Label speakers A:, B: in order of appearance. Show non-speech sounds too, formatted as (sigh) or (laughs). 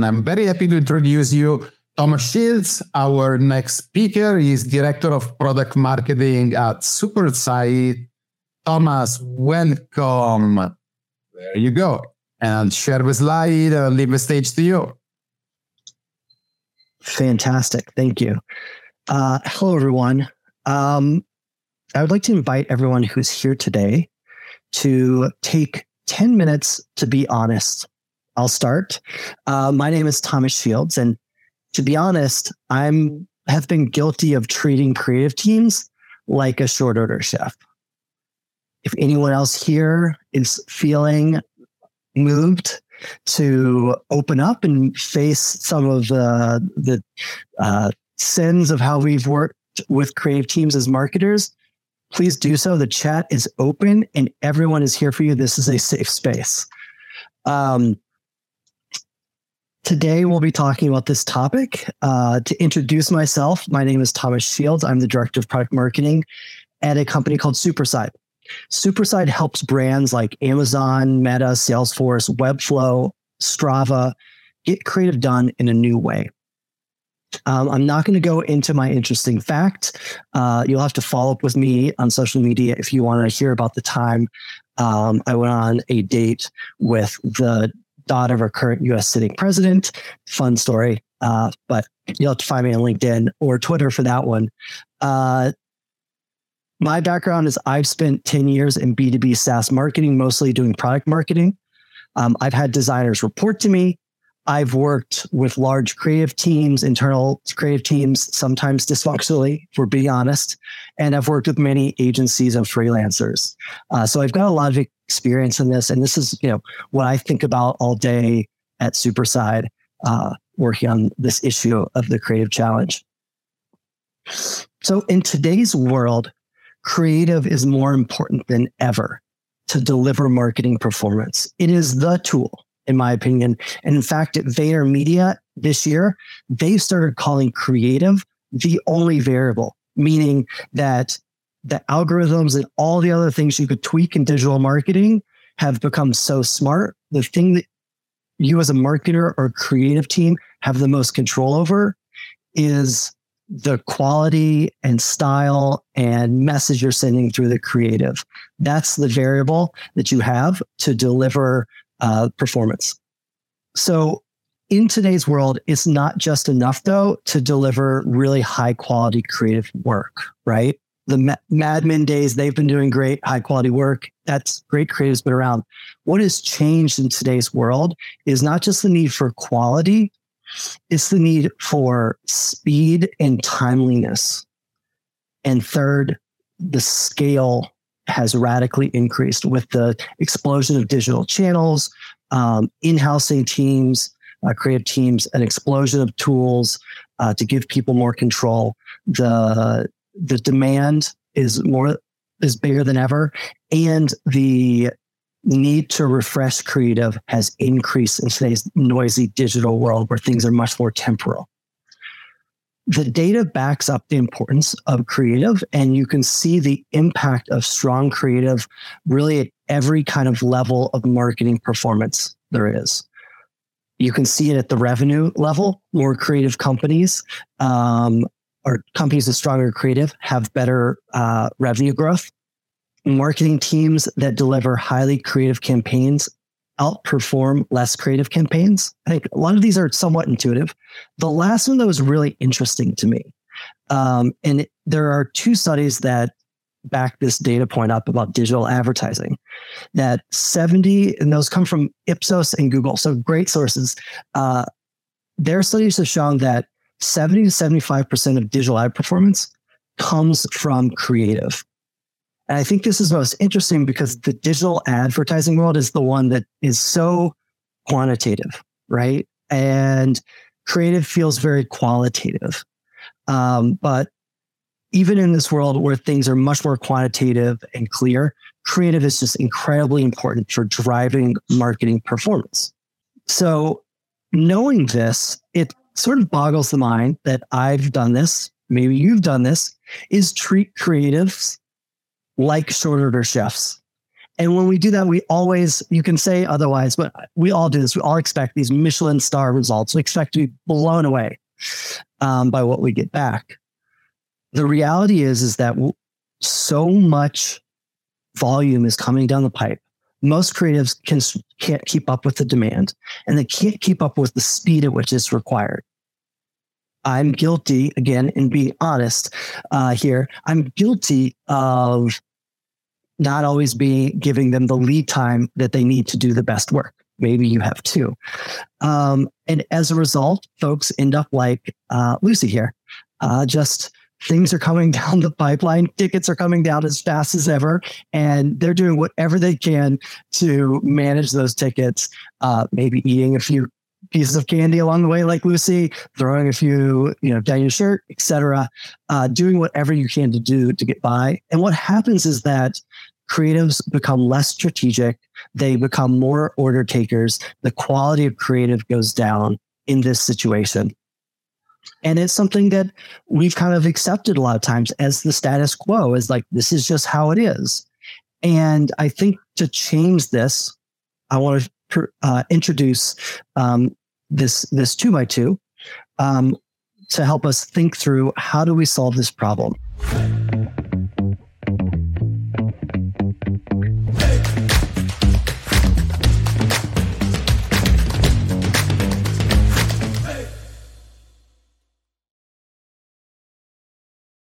A: and I'm very happy to introduce you Thomas Shields. Our next speaker is Director of Product Marketing at Superside. Thomas, welcome. There you go. And share the slide, uh, leave the stage to you.
B: Fantastic. Thank you. Uh, hello, everyone. Um, I would like to invite everyone who's here today to take 10 minutes to be honest. I'll start. Uh, my name is Thomas Shields, and to be honest, I'm have been guilty of treating creative teams like a short order chef. If anyone else here is feeling moved to open up and face some of the the uh, sins of how we've worked with creative teams as marketers, please do so. The chat is open and everyone is here for you. This is a safe space. Um, today we'll be talking about this topic. Uh, to introduce myself, my name is Thomas Shields. I'm the director of product marketing at a company called Superside. Superside helps brands like Amazon, Meta, Salesforce, Webflow, Strava get creative done in a new way. Um, I'm not going to go into my interesting fact. Uh, you'll have to follow up with me on social media if you want to hear about the time um, I went on a date with the daughter of our current U.S. sitting president. Fun story, uh, but you'll have to find me on LinkedIn or Twitter for that one. Uh, my background is I've spent 10 years in B2B SaaS marketing, mostly doing product marketing. Um, I've had designers report to me. I've worked with large creative teams, internal creative teams, sometimes dysfunctionally, for being honest. And I've worked with many agencies and freelancers. Uh, so I've got a lot of experience in this. And this is, you know, what I think about all day at Superside, uh, working on this issue of the creative challenge. So in today's world, creative is more important than ever to deliver marketing performance. It is the tool in my opinion. And in fact, at VaynerMedia this year, they started calling creative the only variable, meaning that the algorithms and all the other things you could tweak in digital marketing have become so smart. The thing that you as a marketer or creative team have the most control over is the quality and style and message you're sending through the creative. That's the variable that you have to deliver uh, performance. So in today's world, it's not just enough though to deliver really high quality creative work, right? The Ma- Mad Men days, they've been doing great, high quality work. That's great. Creative's been around. What has changed in today's world is not just the need for quality, it's the need for speed and timeliness. And third, the scale has radically increased with the explosion of digital channels, um, in-housing teams, uh, creative teams, an explosion of tools uh, to give people more control. The the demand is more is bigger than ever, and the need to refresh creative has increased in today's noisy digital world where things are much more temporal the data backs up the importance of creative and you can see the impact of strong creative really at every kind of level of marketing performance there is. You can see it at the revenue level. More creative companies um, or companies with stronger creative have better uh, revenue growth. Marketing teams that deliver highly creative campaigns outperform less creative campaigns. I think a lot of these are somewhat intuitive. The last one that was really interesting to me, um, and it, there are two studies that back this data point up about digital advertising that 70 and those come from ipsos and google so great sources uh, their studies have shown that 70 to 75% of digital ad performance comes from creative and I think this is most interesting because the digital advertising world is the one that is so quantitative, right? And creative feels very qualitative. Um, but even in this world where things are much more quantitative and clear, creative is just incredibly important for driving marketing performance. So, knowing this, it sort of boggles the mind that I've done this, maybe you've done this, is treat creatives like short order chefs And when we do that, we always, you can say otherwise, but we all do this. We all expect these Michelin star results. We expect to be blown away um, by what we get back. The reality is, is that so much volume is coming down the pipe. Most creatives can, can't keep up with the demand and they can't keep up with the speed at which it's required. I'm guilty again, and being honest uh, here. I'm guilty of not always be giving them the lead time that they need to do the best work. Maybe you have two. Um, and as a result, folks end up like uh, Lucy here. Uh, just things are coming (laughs) down the pipeline, tickets are coming down as fast as ever, and they're doing whatever they can to manage those tickets, uh, maybe eating a few pieces of candy along the way, like Lucy, throwing a few, you know, down your shirt, etc. Uh, doing whatever you can to do to get by. And what happens is that creatives become less strategic. They become more order takers. The quality of creative goes down in this situation. And it's something that we've kind of accepted a lot of times as the status quo is like, this is just how it is. And I think to change this, I want to uh, introduce um, this this two by two um, to help us think through how do we solve this problem.